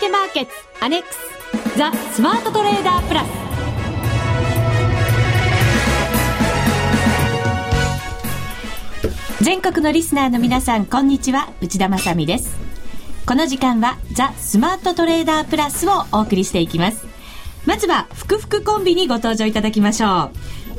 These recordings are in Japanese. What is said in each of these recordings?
明マーケッツアネックスザ・スマートトレーダープラス。全国のリスナーの皆さんこんにちは。内田まさです。この時間はザ・スマートトレーダープラスをお送りしていきます。まずは福福コンビにご登場いただきましょう。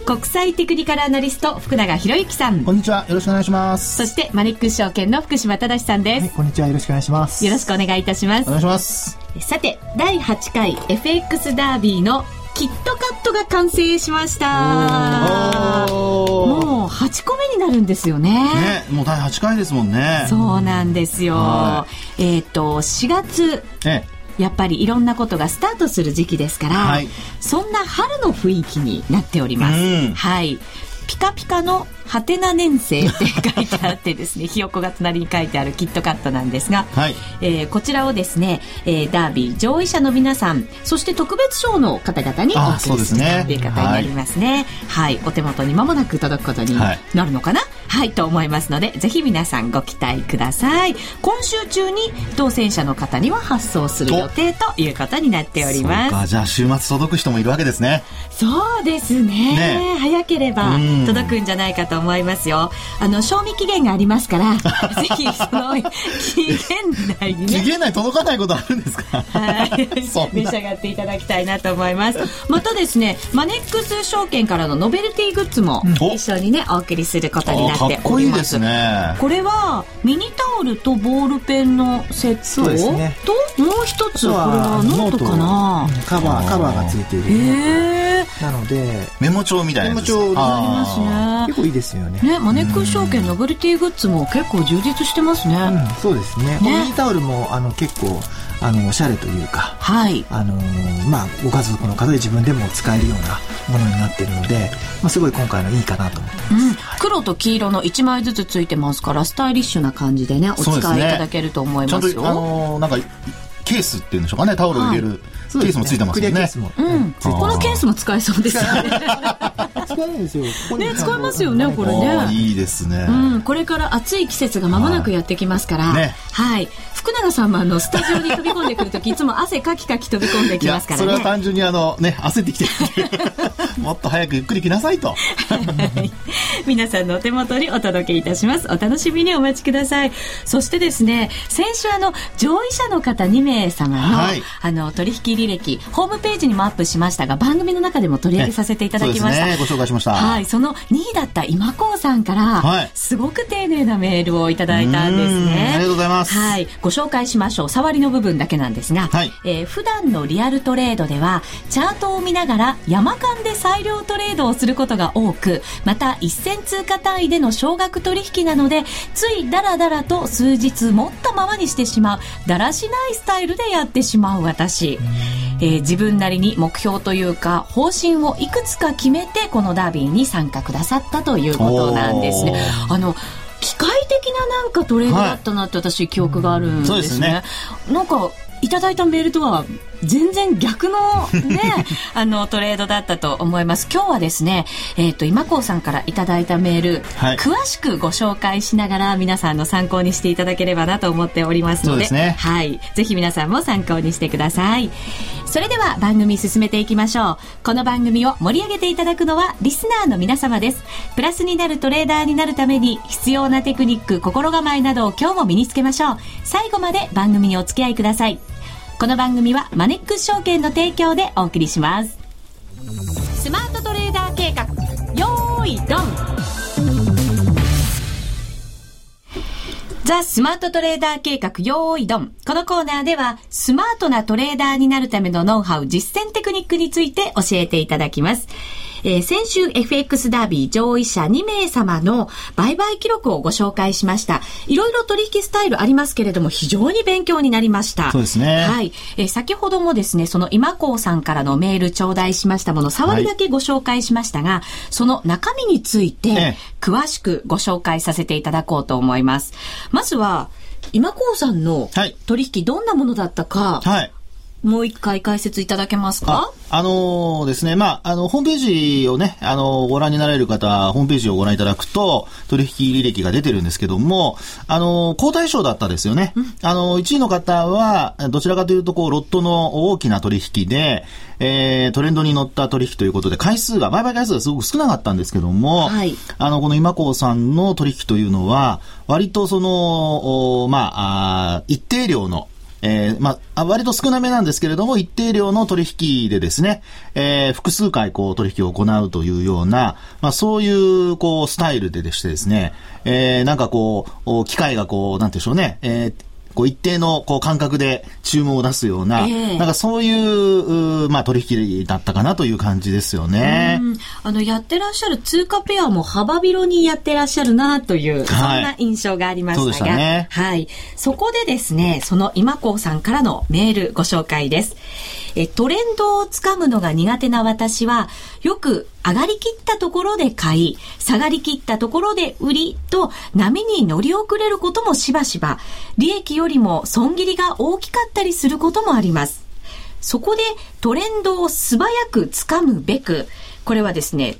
国際テクニカルアナリスト福永博之さん。こんにちは。よろしくお願いします。そしてマネックス証券の福島正さんです、はい、こんにちは。よろしくお願いします。よろしくお願いいたします。お願いします。さて第8回 FX ダービーのキットカットが完成しました。もう8個目になるんですよね。ねもう第8回ですもんね。そうなんですよ。えっ、ー、と4月、ええやっぱりいろんなことがスタートする時期ですから、はい、そんな春の雰囲気になっております。はい。ピカピカのハテナ年生って書いてあってですね ひよこが隣に書いてあるキットカットなんですが、はい、えー、こちらをですね、えー、ダービー上位者の皆さんそして特別賞の方々にお送りするという方になりますね、はい、はい、お手元に間もなく届くことになるのかな、はいはい、と思いますので、ぜひ皆さんご期待ください。今週中に当選者の方には発送する予定ということになっております。じゃあ週末届く人もいるわけですね。そうですね。ね早ければ届くんじゃないかと思いますよ。あの、賞味期限がありますから、ぜひその期限内に、ね、期限内届かないことあるんですか？はい。召し上がっていただきたいなと思います。またですね、マネックス証券からのノベルティグッズも一緒にね、お送りすることになってかっこいいですね。これはミニタオルとボールペンのセット、ね、ともう一つこれはノートかな。カバーカバーがついている。へなのでメモ帳みたいなメモ帳ありますね。結構いいですよね。ねマネック証券ノベルティグッズも結構充実してますね、うん、そうですね。ミニタオルもあの結構あのおしゃれというか、はい、あのまあご家族の方で自分でも使えるようなものになっているので、まあ、すごい今回のいいかなと思ってます、うん、黒と黄色の1枚ずつついてますからスタイリッシュな感じでねお使いいただけると思いますよ。すね、あのー、なんかケースっていうんでしょうかねタオルを入れる、はいケースもついてますよね。うん。このケースも使えそうですよね。使えるんですよ。ね、使えますよね、これね。いいですね。うん。これから暑い季節が間もなくやってきますから、はい。福永さんもあのスタジオに飛び込んでくるときいつも汗かきかき飛び込んできますからね。それは単純にあのね焦ってきて もっと早くゆっくり来なさいと。皆さんのお手元にお届けいたします。お楽しみにお待ちください。そしてですね、先週あの上位者の方2名様の、はい、あの取引履歴ホームページにもアップしましたが番組の中でも取り上げさせていただきました。ね、ご紹介しました。はい、その2位だった今子さんから、はい、すごく丁寧なメールをいただいたんですね。ありがとうございます。はい、ご紹介しましょう。触りの部分だけなんですが、はい、えー、普段のリアルトレードではチャートを見ながら山間で裁量トレードをすることが多く、また一銭通貨単位での少額取引なので、ついダラダラと数日持ったままにしてしまう、だらしないスタイルでやってしまう私。えー、自分なりに目標というか方針をいくつか決めてこのダービーに参加くださったということなんですね。あの機械的ななんかトレードだったなって私記憶があるんですね。はい、すねなんかいただいたメールとは全然逆のね、あのトレードだったと思います。今日はですね、えっ、ー、と、今子さんからいただいたメール、はい、詳しくご紹介しながら皆さんの参考にしていただければなと思っておりますので、でね、はい。ぜひ皆さんも参考にしてください。それでは番組進めていきましょう。この番組を盛り上げていただくのはリスナーの皆様です。プラスになるトレーダーになるために必要なテクニック、心構えなどを今日も身につけましょう。最後まで番組にお付き合いください。この番組はマネックス証券の提供でお送りしますスマートトレーダー計画よーいドンザ・スマートトレーダー計画用意ドン。このコーナーでは、スマートなトレーダーになるためのノウハウ、実践テクニックについて教えていただきます。えー、先週 FX ダービー上位者2名様の売買記録をご紹介しました。いろいろ取引スタイルありますけれども、非常に勉強になりました。そうですね。はい。えー、先ほどもですね、その今子さんからのメール頂戴しましたもの、触りだけご紹介しましたが、はい、その中身について、詳しくご紹介させていただこうと思います。まずは、今子さんの取引どんなものだったか、はいもう一回解説いただけますか？あ、あのー、ですね、まあ、あの、ホームページをね、あのー、ご覧になられる方は、ホームページをご覧いただくと、取引履歴が出てるんですけども、あのー、交代賞だったですよね。うん、あの、1位の方は、どちらかというと、こう、ロットの大きな取引で、えー、トレンドに乗った取引ということで、回数が、売買回数がすごく少なかったんですけども、はい、あの、この今子さんの取引というのは、割とその、まあ、あ一定量の、えー、まあ、割と少なめなんですけれども、一定量の取引でですね、えー、複数回こう取引を行うというような、まあ、そういうこうスタイルででしてですね、えー、なんかこう、機械がこう、なんていうんでしょうね、えー、こう一定のこう感覚で注文を出すような、えー、なんかそういう、まあ取引だったかなという感じですよね。あの、やってらっしゃる通貨ペアも幅広にやってらっしゃるなという、はい、そんな印象がありましたが、ね、はい。そこでですね、その今子さんからのメールご紹介です。えトレンドをつかむのが苦手な私は、よく上がりきったところで買い、下がりきったところで売りと波に乗り遅れることもしばしば、利益よりも損切りが大きかったりすることもあります。そこでトレンドを素早くつかむべく、これはですね、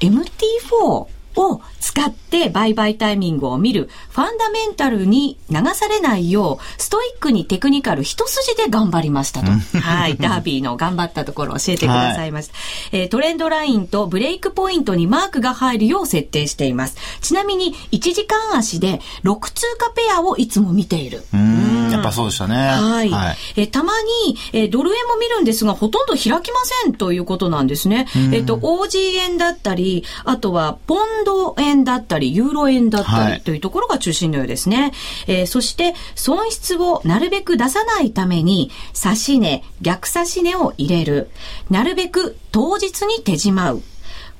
MT4 を使って売買タイミングを見るファンダメンタルに流されないよう、ストイックにテクニカル一筋で頑張りましたと。はい。ダービーの頑張ったところを教えてくださいました。はい、えー、トレンドラインとブレイクポイントにマークが入るよう設定しています。ちなみに、1時間足で6通貨ペアをいつも見ている。うん。ぱそうでしたね。はい。はい、えー、たまに、えー、ドル円も見るんですが、ほとんど開きませんということなんですね。えっ、と、OG 円だったり、あとは、ポンド円だったり、ユーロ円だったりというところが中心のようですね。はい、えー、そして、損失をなるべく出さないために、差し値、逆差し値を入れる。なるべく当日に手じまう。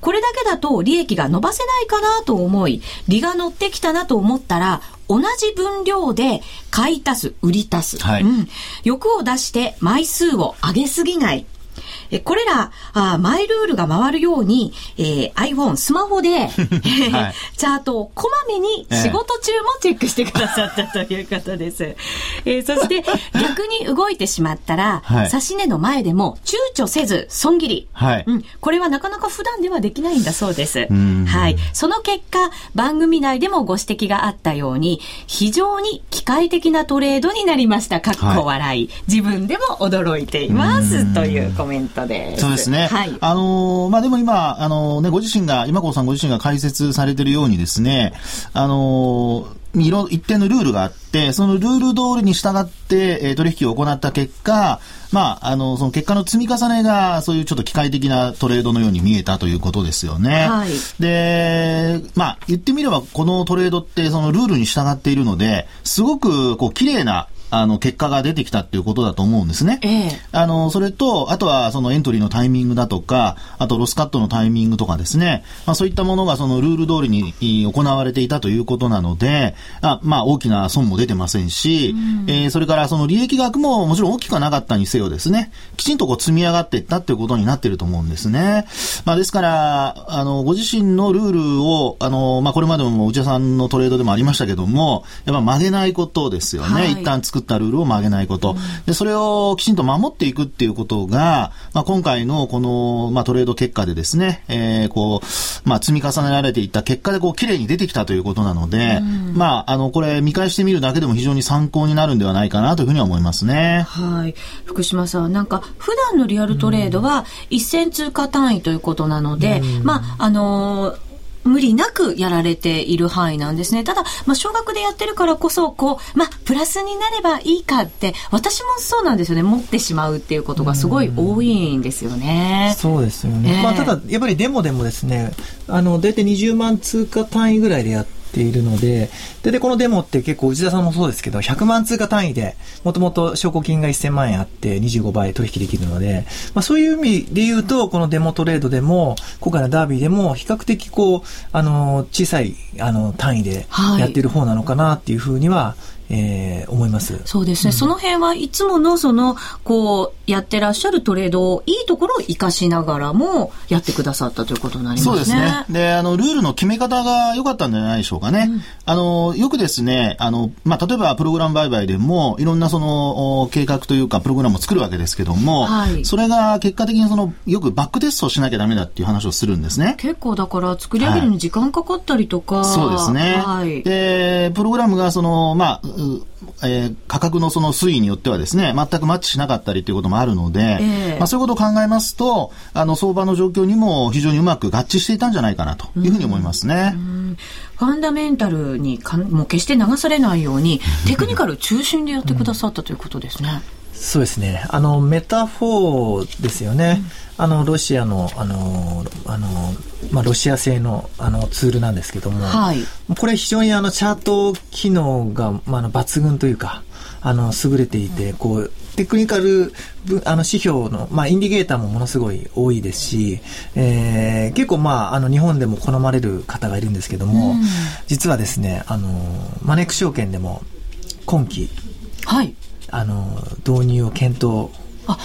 これだけだと利益が伸ばせないかなと思い、利が乗ってきたなと思ったら、同じ分量で買い足す、売り足す。はい、うん。欲を出して枚数を上げすぎない。えこれらあ、マイルールが回るように、えー、iPhone、スマホで、はい、チャートをこまめに仕事中もチェックしてくださったということです。えー、そして、逆に動いてしまったら、はい、指値の前でも躊躇せず損切り、はい、うん。これはなかなか普段ではできないんだそうです。はい。その結果、番組内でもご指摘があったように、非常に機械的なトレードになりました。かっこ笑い。はい、自分でも驚いています。というコメントです。そうですね。はい。あのー、まあ、でも今、あのー、ね、ご自身が、今子さんご自身が解説されているようにですね、あのーいろ、一定のルールがあって、そのルール通りに従って、えー、取引を行った結果、まあ、あの、その結果の積み重ねが、そういうちょっと機械的なトレードのように見えたということですよね。はい。で、まあ、言ってみれば、このトレードって、そのルールに従っているので、すごく、こう、綺麗な、あの、結果が出てきたっていうことだと思うんですね。ええ、あの、それと、あとはそのエントリーのタイミングだとか、あとロスカットのタイミングとかですね、まあそういったものがそのルール通りに行われていたということなので、あまあ大きな損も出てませんし、うん、えー、それからその利益額ももちろん大きくはなかったにせよですね、きちんとこう積み上がっていったっていうことになっていると思うんですね。まあですから、あの、ご自身のルールを、あの、まあこれまでも内田さんのトレードでもありましたけども、やっぱ曲げないことですよね。はい、一旦作ったルールを曲げないこと。で、それをきちんと守っていくっていうことが、まあ、今回のこの、まあ、トレード結果でですね、えー、こう、まあ、積み重ねられていった結果でこう、綺麗に出てきたということなので、まあ、あの、これ見返してみるだけでも非常に参考になるんではないかなというふうには思いますね。はい。福島さん、なんか、普段のリアルトレードは一銭通貨単位ということなので、まあ、あのー無理なくやられている範囲なんですね。ただ、まあ、小学でやってるからこそ、こう、まあ、プラスになればいいかって、私もそうなんですよね。持ってしまうっていうことがすごい多いんですよね。そうですよね。えー、まあ、ただ、やっぱりデモでもですね、あの、大体20万通貨単位ぐらいでやって、ているので、で、で、このデモって結構内田さんもそうですけど、100万通貨単位で、もともと証拠金が1000万円あって25倍取引できるので、まあそういう意味で言うと、このデモトレードでも、今回のダービーでも、比較的こう、あの、小さい、あの、単位でやってる方なのかなっていうふうには、はいえー、思います。そうですね、うん、その辺はいつものその、こう、やってらっしゃるトレードをいいところを活かしながらもやってくださったということになりますね。そうですね。で、あの、ルールの決め方が良かったんじゃないでしょうかね。うん、あの、よくですね、あの、まあ、例えばプログラム売買でも、いろんなその、計画というか、プログラムを作るわけですけども、はい、それが結果的にその、よくバックテストをしなきゃダメだっていう話をするんですね。結構だから作り上げるのに時間かかったりとか。はい、そうですね。はい。で、プログラムがその、まあ、えー、価格のその推移によってはですね、全くマッチしなかったりということもあるので、えー、まあ、そういうことを考えますと、あの、相場の状況にも非常にうまく合致していたんじゃないかなというふうに思いますね。ファンダメンタルにかもう決して流されないように、テクニカル中心でやってくださったということですね。そうですね。あの、メタフォーですよね。うん、あの、ロシアの、あの、あの、まあ、ロシア製の、あの、ツールなんですけども、はい、これ非常にあの、チャート機能が、まあ、の抜群というか、あの、優れていて、こう、テクニカルあの指標の、まあ、インディケーターもものすごい多いですし、えー、結構、まあ、あの日本でも好まれる方がいるんですけども、うん、実はですねあのマネック証券でも今期、はい、あの導入を検討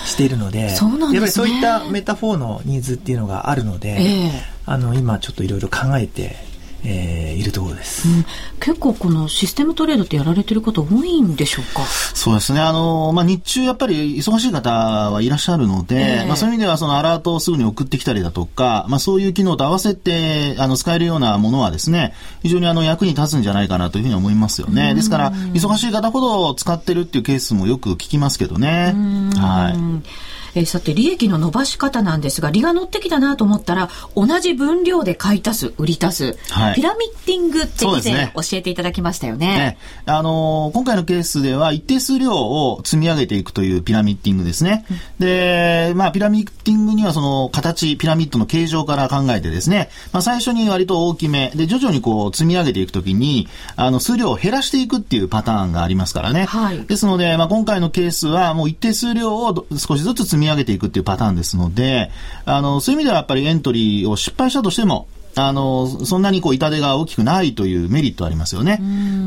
しているので、ね、やっぱりそういったメタフォーのニーズっていうのがあるので、えー、あの今ちょっといろいろ考えてえー、いるところです、うん、結構このシステムトレードってやられてる方多いんでしょうか？そうですね。あの、まあ、日中やっぱり忙しい方はいらっしゃるので、えー、まあ、そういう意味ではそのアラートをすぐに送ってきたりだとか、まあ、そういう機能と合わせて、あの、使えるようなものはですね、非常にあの、役に立つんじゃないかなというふうに思いますよね。ですから、忙しい方ほど使ってるっていうケースもよく聞きますけどね。はい。えー、さて、利益の伸ばし方なんですが、利が乗ってきたなと思ったら、同じ分量で買い足す、売り足す、はい、ピラミッティングって以前教えていただきましたよね。ねあのー、今回のケースでは一定数量を積み上げていくというピラミッティングですね。うん、で、まあ、ピラミッティングにはその形、ピラミッドの形状から考えてですね、まあ、最初に割と大きめ、で、徐々にこう積み上げていくときに、あの、数量を減らしていくっていうパターンがありますからね。はい、ですので、まあ、今回のケースはもう一定数量を少しずつ積み上げていくっていうパターンですので、あの、そういう意味ではやっぱりエントリーを失敗したとしても、あの、そんなにこう痛手が大きくないというメリットありますよね。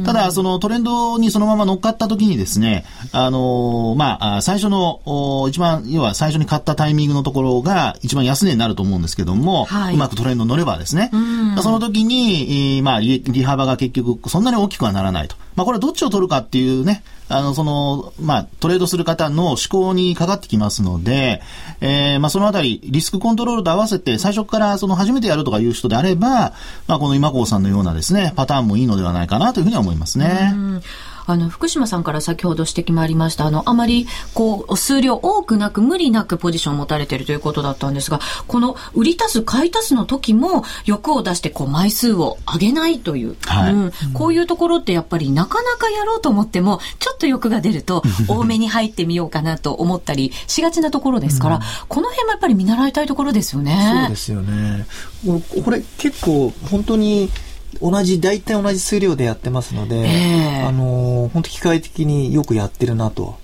ただ、そのトレンドにそのまま乗っかった時にですね、あの、まあ、最初の、一番、要は最初に買ったタイミングのところが一番安値になると思うんですけども、はい、うまくトレンド乗ればですね、その時に、まあ、利幅が結局そんなに大きくはならないと。まあ、これどっちを取るかっていうね、あの、その、まあ、トレードする方の思考にかかってきますので、えー、まあ、そのあたり、リスクコントロールと合わせて、最初からその初めてやるとかいう人であれば、まあ、この今郷さんのようなですね、パターンもいいのではないかなというふうには思いますね。あの、福島さんから先ほど指摘もありました、あの、あまり、こう、数量多くなく、無理なくポジションを持たれているということだったんですが、この、売り足す、買い足すの時も、欲を出して、こう、枚数を上げないという、はい、うん、こういうところってやっぱり、なかなかやろうと思っても、ちょっと欲が出ると、多めに入ってみようかなと思ったりしがちなところですから、うん、この辺もやっぱり見習いたいところですよね。そうですよね。これ、結構、本当に、同じ、大体同じ数量でやってますので、えー、あの、本当機械的によくやってるなと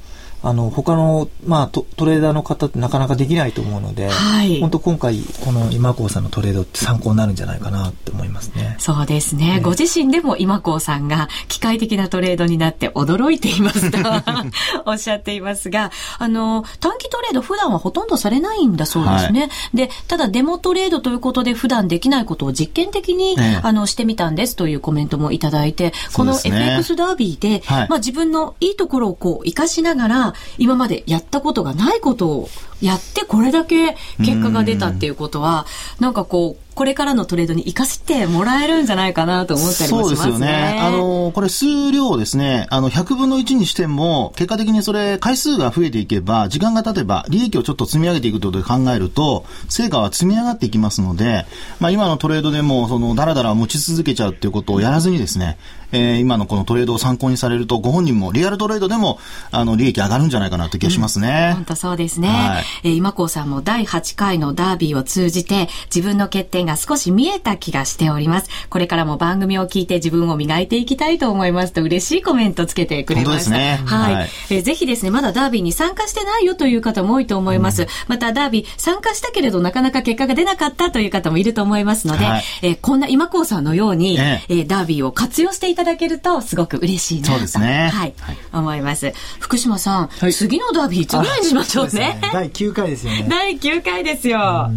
あの、他の、まあト、トレーダーの方ってなかなかできないと思うので、はい、本当今回、この今高さんのトレードって参考になるんじゃないかなって思いますね。そうですね。ねご自身でも今高さんが機械的なトレードになって驚いていますと おっしゃっていますが、あの、短期トレード普段はほとんどされないんだそうですね。はい、で、ただデモトレードということで普段できないことを実験的に、ね、あの、してみたんですというコメントもいただいて、この FX ダービーで、はい、まあ自分のいいところをこう活かしながら、今までやったことがないことをやってこれだけ結果が出たっていうことは、なんかこう、これからのトレードに生かしてもらえるんじゃないかなと思ったりもしますね。そうですよね。あの、これ数量ですね、あの、100分の1にしても、結果的にそれ、回数が増えていけば、時間が経てば、利益をちょっと積み上げていくということで考えると、成果は積み上がっていきますので、まあ今のトレードでも、その、だらだら持ち続けちゃうっていうことをやらずにですね、えー、今のこのトレードを参考にされると、ご本人もリアルトレードでも、あの、利益上がるんじゃないかなという気がしますね。本、当、そうですね。はい、えー、今子さんも第8回のダービーを通じて自分の欠点が少し見えた気がしております。これからも番組を聞いて自分を磨いていきたいと思いますと嬉しいコメントつけてくれました。ね、はい、はい、えー、ぜひですね、まだダービーに参加してないよという方も多いと思います。うん、またダービー参加したけれどなかなか結果が出なかったという方もいると思いますので、はい、えー、こんな今子さんのように、ええー、ダービーを活用していただけるとすごく嬉しいなと。そうですね。はい。はい、思います。福島さん、はい、次のダービーいつぐらいにしましょうね。うね第9回ですよね。第9回ですよ。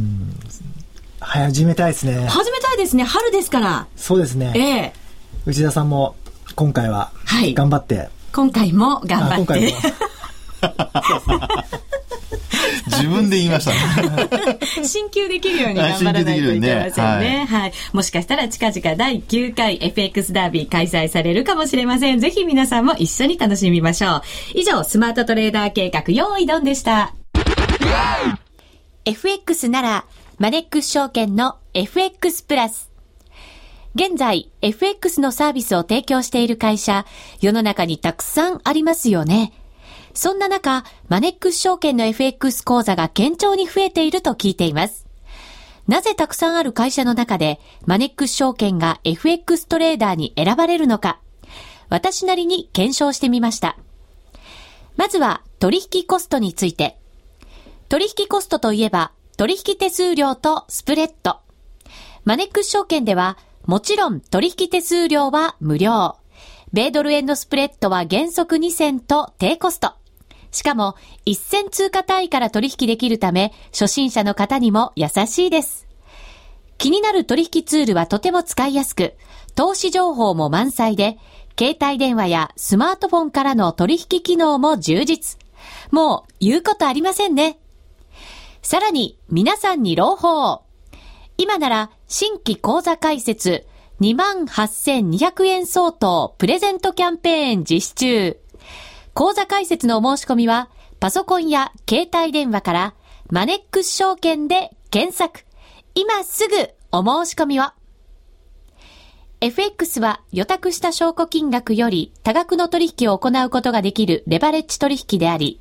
始めたいですね。始めたいですね。春ですから。そうですね。ええー、内田さんも今回は頑張って。はい、今回も頑張って。自分で言いましたね。進級できるように頑張らないといけませんね。ねはい、はい。もしかしたら近々第9回 FX ダービー開催されるかもしれません。ぜひ皆さんも一緒に楽しみましょう。以上、スマートトレーダー計画、用意ドンでした。FX なら、マネックス証券の FX プラス。現在、FX のサービスを提供している会社、世の中にたくさんありますよね。そんな中、マネックス証券の FX 講座が堅調に増えていると聞いています。なぜたくさんある会社の中で、マネックス証券が FX トレーダーに選ばれるのか、私なりに検証してみました。まずは、取引コストについて。取引コストといえば、取引手数料とスプレッド。マネックス証券では、もちろん取引手数料は無料。米ドル円のスプレッドは原則2銭と低コスト。しかも、一銭通貨単位から取引できるため、初心者の方にも優しいです。気になる取引ツールはとても使いやすく、投資情報も満載で、携帯電話やスマートフォンからの取引機能も充実。もう言うことありませんね。さらに、皆さんに朗報。今なら、新規講座開設28,200円相当プレゼントキャンペーン実施中。講座開設のお申し込みは、パソコンや携帯電話から、マネックス証券で検索。今すぐお申し込みを。FX は予託した証拠金額より多額の取引を行うことができるレバレッジ取引であり、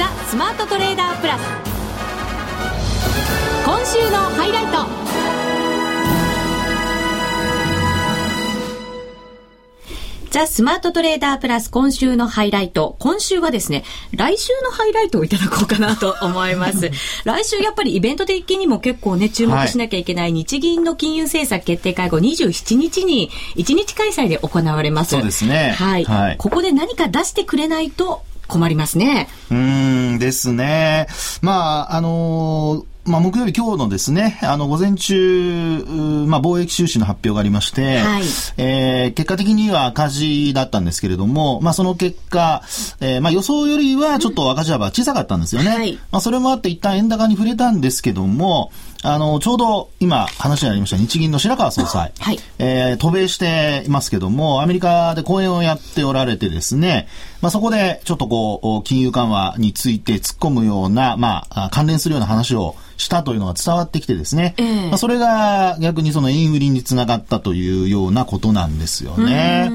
ザ・スマートトレーダープラス。今週のハイライト。ザ・スマートトレーダープラス今週のハイライト。今週はですね、来週のハイライトをいただこうかなと 思います。来週やっぱりイベント的にも結構ね、注目しなきゃいけない日銀の金融政策決定会合27日に1日開催で行われます。そうですね。はい。はい、ここで何か出してくれないと困りますね。うんですね。まあ、あのーまあ、木曜日今日のですね、あの、午前中、まあ、貿易収支の発表がありまして、はい、えー、結果的には赤字だったんですけれども、まあ、その結果、えー、まあ、予想よりはちょっと赤字幅小さかったんですよね。はい、まあ、それもあって一旦円高に触れたんですけども、あの、ちょうど今話にありました日銀の白川総裁、はい、えー、渡米していますけども、アメリカで講演をやっておられてですね、まあ、そこでちょっとこう、金融緩和について突っ込むような、まあ、関連するような話をしたというのが伝わってきてですね、えー、まあ、それが逆にその円売りにつながったというようなことなんですよね。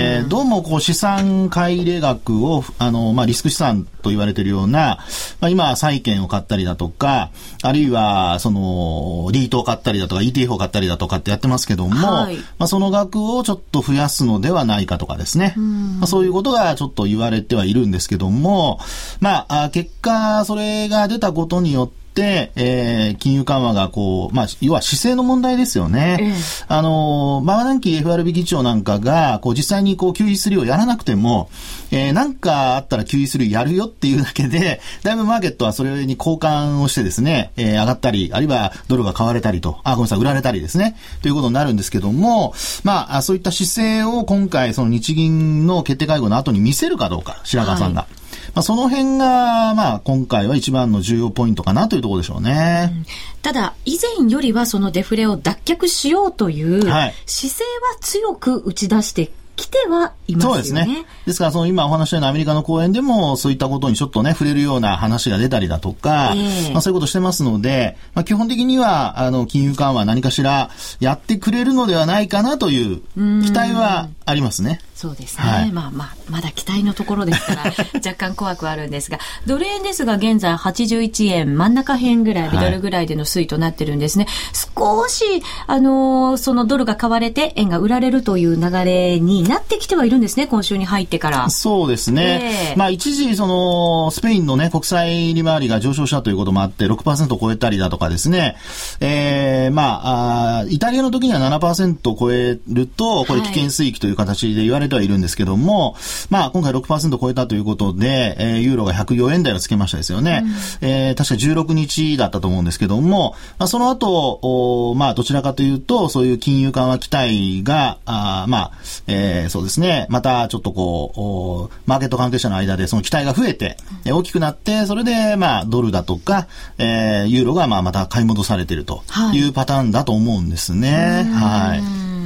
えー、どうもこう資産買い入れ額を、あの、まあ、リスク資産と言われているような、まあ、今、債券を買ったりだとか、あるいは、その、リートを買ったりだとか、ETF を買ったりだとかってやってますけども、はい、まあ、その額をちょっと増やすのではないかとかですね。まあ、そういうことがちょっと言われてはいるんですけども、まあ、結果、それが出たことによって、、えー、金融緩和がこう、まあ、要は姿勢の問題ですよね。えあの、バーナンキー FRB 議長なんかが、こう、実際にこう、QE3 をやらなくても、えー、なんかあったら QE3 やるよっていうだけで、だいぶマーケットはそれに交換をしてですね、えー、上がったり、あるいはドルが買われたりと、あ、ごめんなさい、売られたりですね、ということになるんですけども、まあ、そういった姿勢を今回、その日銀の決定会合の後に見せるかどうか、白川さんが。はいまあ、その辺が、まあ、今回は一番の重要ポイントかなというところでしょうね。うん、ただ、以前よりはそのデフレを脱却しようという姿勢は強く打ち出して来てはいますよね。そうですね。ですから、その今お話したようなアメリカの講演でも、そういったことにちょっとね、触れるような話が出たりだとか、えー、まあそういうことしてますので、まあ基本的には、あの、金融緩和何かしらやってくれるのではないかなという期待はありますね。そうですね。はい、まあまあ、まだ期待のところですから、若干怖くはあるんですが、ドル円ですが現在81円真ん中辺ぐらい、ミドルぐらいでの推移となってるんですね。はい、少し、あのー、そのドルが買われて円が売られるという流れになってきてはいるんですね、今週に入ってから。そうですね。えー、まあ一時、その、スペインのね、国債利回りが上昇したということもあって、6%を超えたりだとかですね、えー、まあ、あイタリアの時には7%を超えると、これ危険水域という形で言われてはいるんですけども、まあ、今回6%超えたということで、えー、ユーロが104円台をつけましたですよね。うん、えー、確か16日だったと思うんですけども、まあ、その後、おまあ、どちらかというと、そういう金融緩和期待が、あまあ、えー、そうですね、またちょっとこう、マーケット関係者の間でその期待が増えて、うん、大きくなって、それで、まあ、ドルだとか、えー、ユーロが、まあ、また買い戻されているというパターンだと思うんですね。はい。はい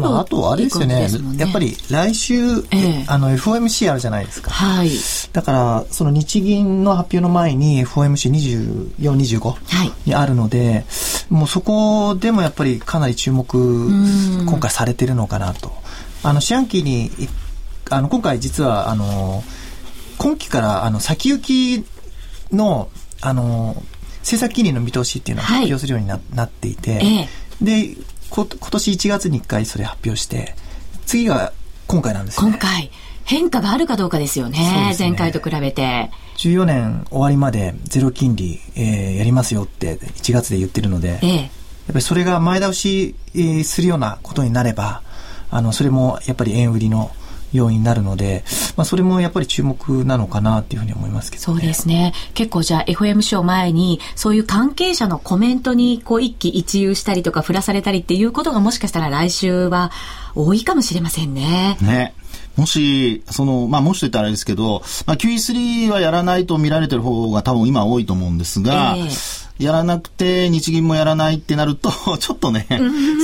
まあ、あとあれですよね、ね、やっぱり来週、えあの FOMC あるじゃないですか。はい。だから、その日銀の発表の前に FOMC24、25にあるので、はい、もうそこでもやっぱりかなり注目、今回されてるのかなと。あの、四半期に、あの、今回実は、あの、今期からあの先行きの、あの、政策金利の見通しっていうのを発表するようになはい、なっていて、え。で、こ今年1月に1回それ発表して、次が今回なんですね。今回。変化があるかどうかですよね。ね前回と比べて。14年終わりまでゼロ金利、えー、やりますよって1月で言ってるので、ええ、やっぱりそれが前倒し、えー、するようなことになれば、あの、それもやっぱり円売りの要因になるので、まあ、それもやっぱり注目なのかなっていうふうに思いますけど、ね、そうですね。結構じゃあ FM ショー前に、そういう関係者のコメントにこう一喜一憂したりとか振らされたりっていうことがもしかしたら来週は多いかもしれませんね。ね。もし、その、まあ、もしと言ったらあれですけど、まあ、QE3 はやらないと見られてる方が多分今多いと思うんですが、えーやらなくて、日銀もやらないってなると、ちょっとね、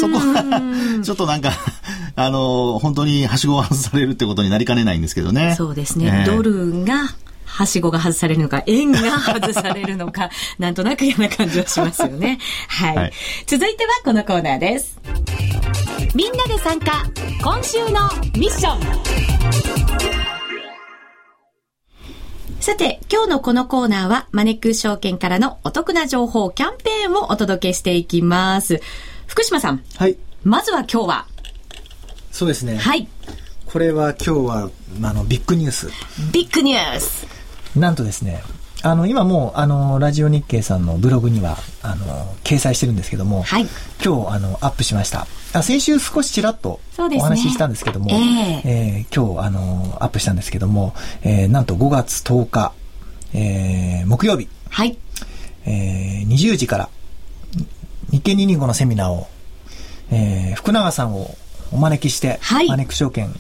そこが、ちょっとなんか、あの、本当にはしごを外されるってことになりかねないんですけどね。そうですね。えー、ドルが、はしごが外されるのか、円が外されるのか、なんとなく嫌な感じはしますよね。はい、はい。続いてはこのコーナーです。みんなで参加、今週のミッション。さて、今日のこのコーナーは、マネックス証券からのお得な情報キャンペーンをお届けしていきます。福島さん。はい。まずは今日は？そうですね。はい。これは今日は、あの、ビッグニュース。ビッグニュースなんとですね、あの、今もう、あの、ラジオ日経さんのブログには、あの、掲載してるんですけども、はい、今日、あの、アップしました。あ先週少しちらっとお話ししたんですけども、ねえ。ー、えー、今日、あの、アップしたんですけども、えー、なんと5月10日、えー、木曜日、はい。えー、20時から、日経225のセミナーを、えー、福永さんをお招きして、はい、マネック証券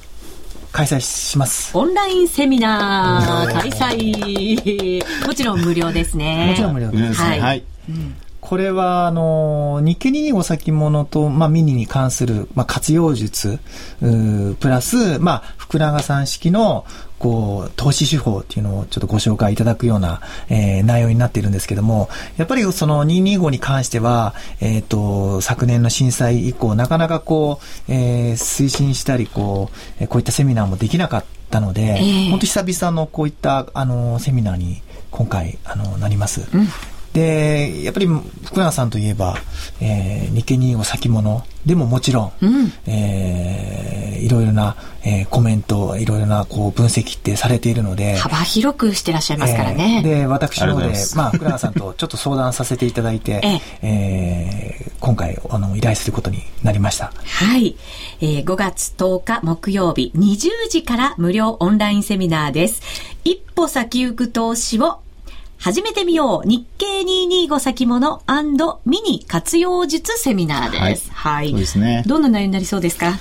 開催します。オンラインセミナー開催。もちろん無料ですね。もちろん無料です。はい。はいうんこれは、あの、日経225先物と、まあ、ミニに関する、まあ、活用術、プラス、まあ、福永さん式の、こう、投資手法っていうのをちょっとご紹介いただくような、えー、内容になっているんですけども、やっぱりその225に関しては、えっ、ー、と、昨年の震災以降、なかなかこう、えー、推進したり、こう、こういったセミナーもできなかったので、えー、本当久々のこういった、あの、セミナーに今回、あの、なります。うんで、やっぱり福永さんといえば、えー、日経225先物でももちろん、うん、えー、いろいろな、えー、コメント、いろいろなこう分析ってされているので。幅広くしてらっしゃいますからね。えー、で、私の方で、まあ、福永さんとちょっと相談させていただいて、ええー、今回、あの、依頼することになりました。はい。えー、5月10日木曜日20時から無料オンラインセミナーです。一歩先行く投資を始めてみよう日経225先物ミニ活用術セミナーです。はい。はい、そうですね。どんな内容になりそうですか？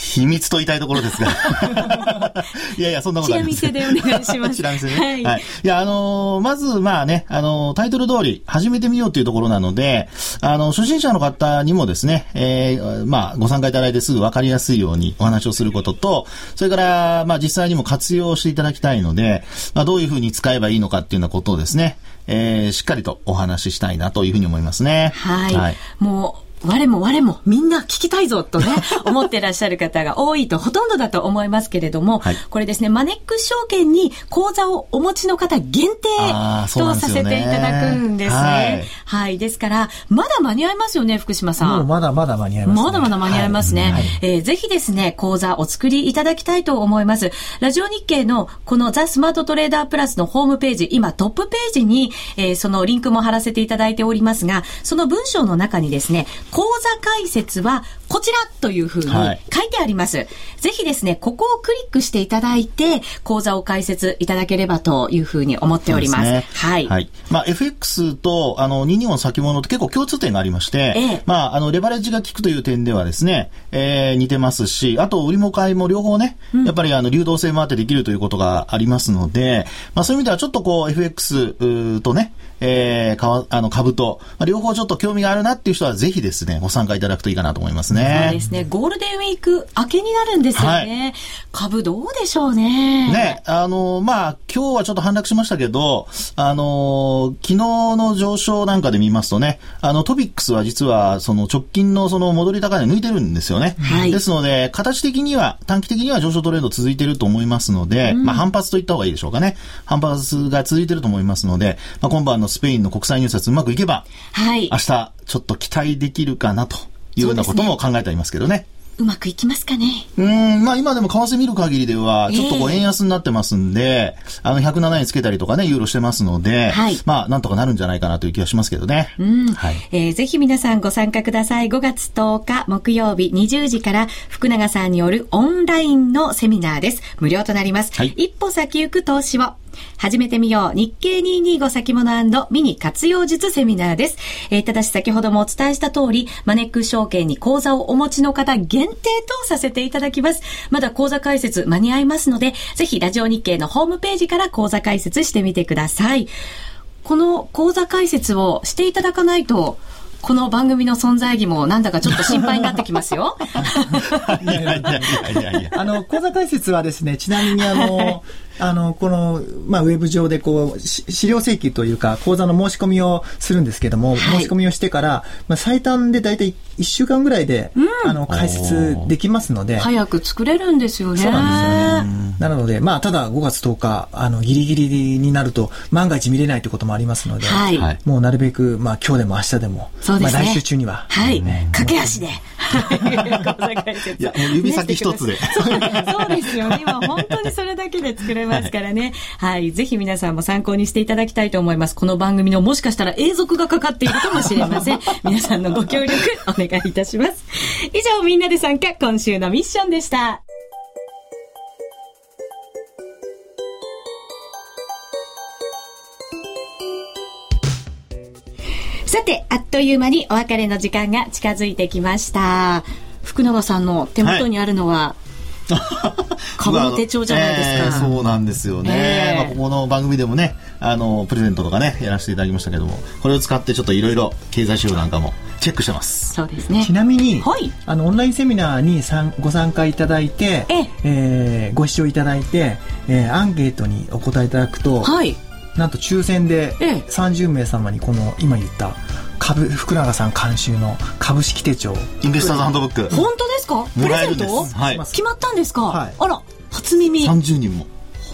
秘密と言いたいところですが。いやいや、そんなことないです。チラ見せでお願いします。チラ見せね。はい。はい、いや、あのー、まず、まあね、あのー、タイトル通り、始めてみようというところなので、あの、初心者の方にもですね、えー、まあ、ご参加いただいてすぐ分かりやすいようにお話をすることと、それから、まあ、実際にも活用していただきたいので、まあ、どういうふうに使えばいいのかっていうようなことをですね、えー、しっかりとお話ししたいなというふうに思いますね。はい。はい、もう我も我もみんな聞きたいぞとね、思ってらっしゃる方が多いと、ほとんどだと思いますけれども、はい、これですね、マネックス証券に口座をお持ちの方限定とさせていただくんですね。はい、はい。ですから、まだ間に合いますよね、福島さん。もうまだまだ間に合います、ね、まだまだ間に合いますね。はい、えー、ぜひですね、口座お作りいただきたいと思います。ラジオ日経のこのザ・スマートトレーダープラスのホームページ、今トップページに、えー、そのリンクも貼らせていただいておりますが、その文章の中にですね、口座解説はこちらというふうに書いてあります。はい、ぜひですね、ここをクリックしていただいて、講座を開設いただければというふうに思っております。すね、はい。はい。まあ、FX と、あの、22の先物って結構共通点がありまして、ええ、まあ、あの、レバレッジが効くという点ではですね、えー、似てますし、あと、売りも買いも両方ね、うん、やっぱりあの、流動性もあってできるということがありますので、まあ、そういう意味ではちょっとこう、FX とね、えー、かあの、株と、まあ、両方ちょっと興味があるなっていう人はぜひですね、ご参加いただくといいかなと思いますね。そうですね。ゴールデンウィーク明けになるんですよね。はい、株どうでしょうね。ね、あの、まあ、今日はちょっと反落しましたけど、あの、昨日の上昇なんかで見ますとね、あの、トピックスは実は、その直近のその戻り高値抜いてるんですよね。はい。ですので、形的には、短期的には上昇トレード続いてると思いますので、うん、まあ、反発といった方がいいでしょうかね。反発が続いてると思いますので、まあ、今晩のスペインの国際入札うまくいけば、はい。明日、ちょっと期待できるかなというようなことも考えてありますけどね。うまくいきますかねうん、まあ今でも為替見る限りでは、ちょっとこう円安になってますんで、えー、あの107円つけたりとかね、ユーロしてますので、はい、まあなんとかなるんじゃないかなという気がしますけどね。うん。はい。えー、ぜひ皆さんご参加ください。5月10日木曜日20時から福永さんによるオンラインのセミナーです。無料となります。はい、一歩先行く投資を。始めてみよう日経225先物ミニ活用術セミナーです。えー、ただし先ほどもお伝えした通り、マネック証券に口座をお持ちの方限定とさせていただきます。まだ口座開設間に合いますので、ぜひラジオ日経のホームページから口座開設してみてください。この口座開設をしていただかないと、この番組の存在意義もなんだかちょっと心配になってきますよ。いやいやいやいやいや。あの、口座開設はですね、ちなみにあの、あの、この、まあ、ウェブ上でこう、資料請求というか、口座の申し込みをするんですけども、はい、申し込みをしてから、まあ、最短で大体1週間ぐらいで、うん、あの、開設できますので。早く作れるんですよね。そうなんですよね。なので、まあ、ただ5月10日、あの、ギリギリになると、万が一見れないということもありますので、はい、もうなるべく、まあ、今日でも明日でも、そうですね。まあ、来週中には。はい。駆け足で。いや、指先一つで。そうですよね。今本当にそれだけで作れますからね。はい。ぜひ皆さんも参考にしていただきたいと思います。この番組のもしかしたら永続がかかっているかもしれません。皆さんのご協力お願いいたします。以上、みんなで参加、今週のミッションでした。さて、あっという間にお別れの時間が近づいてきました。福永さんの手元にあるのは、はい、株の手帳じゃないですか。えー、そうなんですよね。えー、まあ、ここの番組でもね、あの、プレゼントとかね、やらせていただきましたけども、これを使ってちょっといろいろ経済指標なんかもチェックしてます。そうですね。ちなみに、はい、あの、オンラインセミナーにご参加いただいて、ええー、ご視聴いただいて、えー、アンケートにお答えいただくと、はい、なんと抽選で30名様にこの今言った株福永さん監修の株式手帳。インベスターズハンドブック。本当ですか？プレゼント、はい、決まったんですか、はい、あら初耳。30人も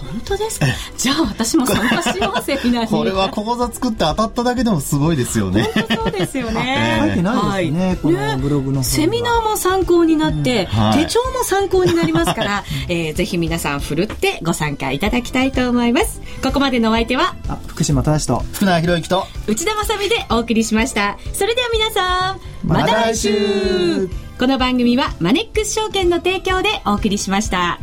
本当ですか？じゃあ私も参加しますセミナーに。これは講座作って当たっただけでもすごいですよね。本当そうですよね。書い。てないですね、はい、このブログの、ね、セミナーも参考になって、うん。はい、手帳も参考になりますから、えー、ぜひ皆さんふるってご参加いただきたいと思います。ここまでのお相手は？福島正と。福永博之と。内田まさみでお送りしました。それでは皆さんまた来週。この番組はマネックス証券の提供でお送りしました。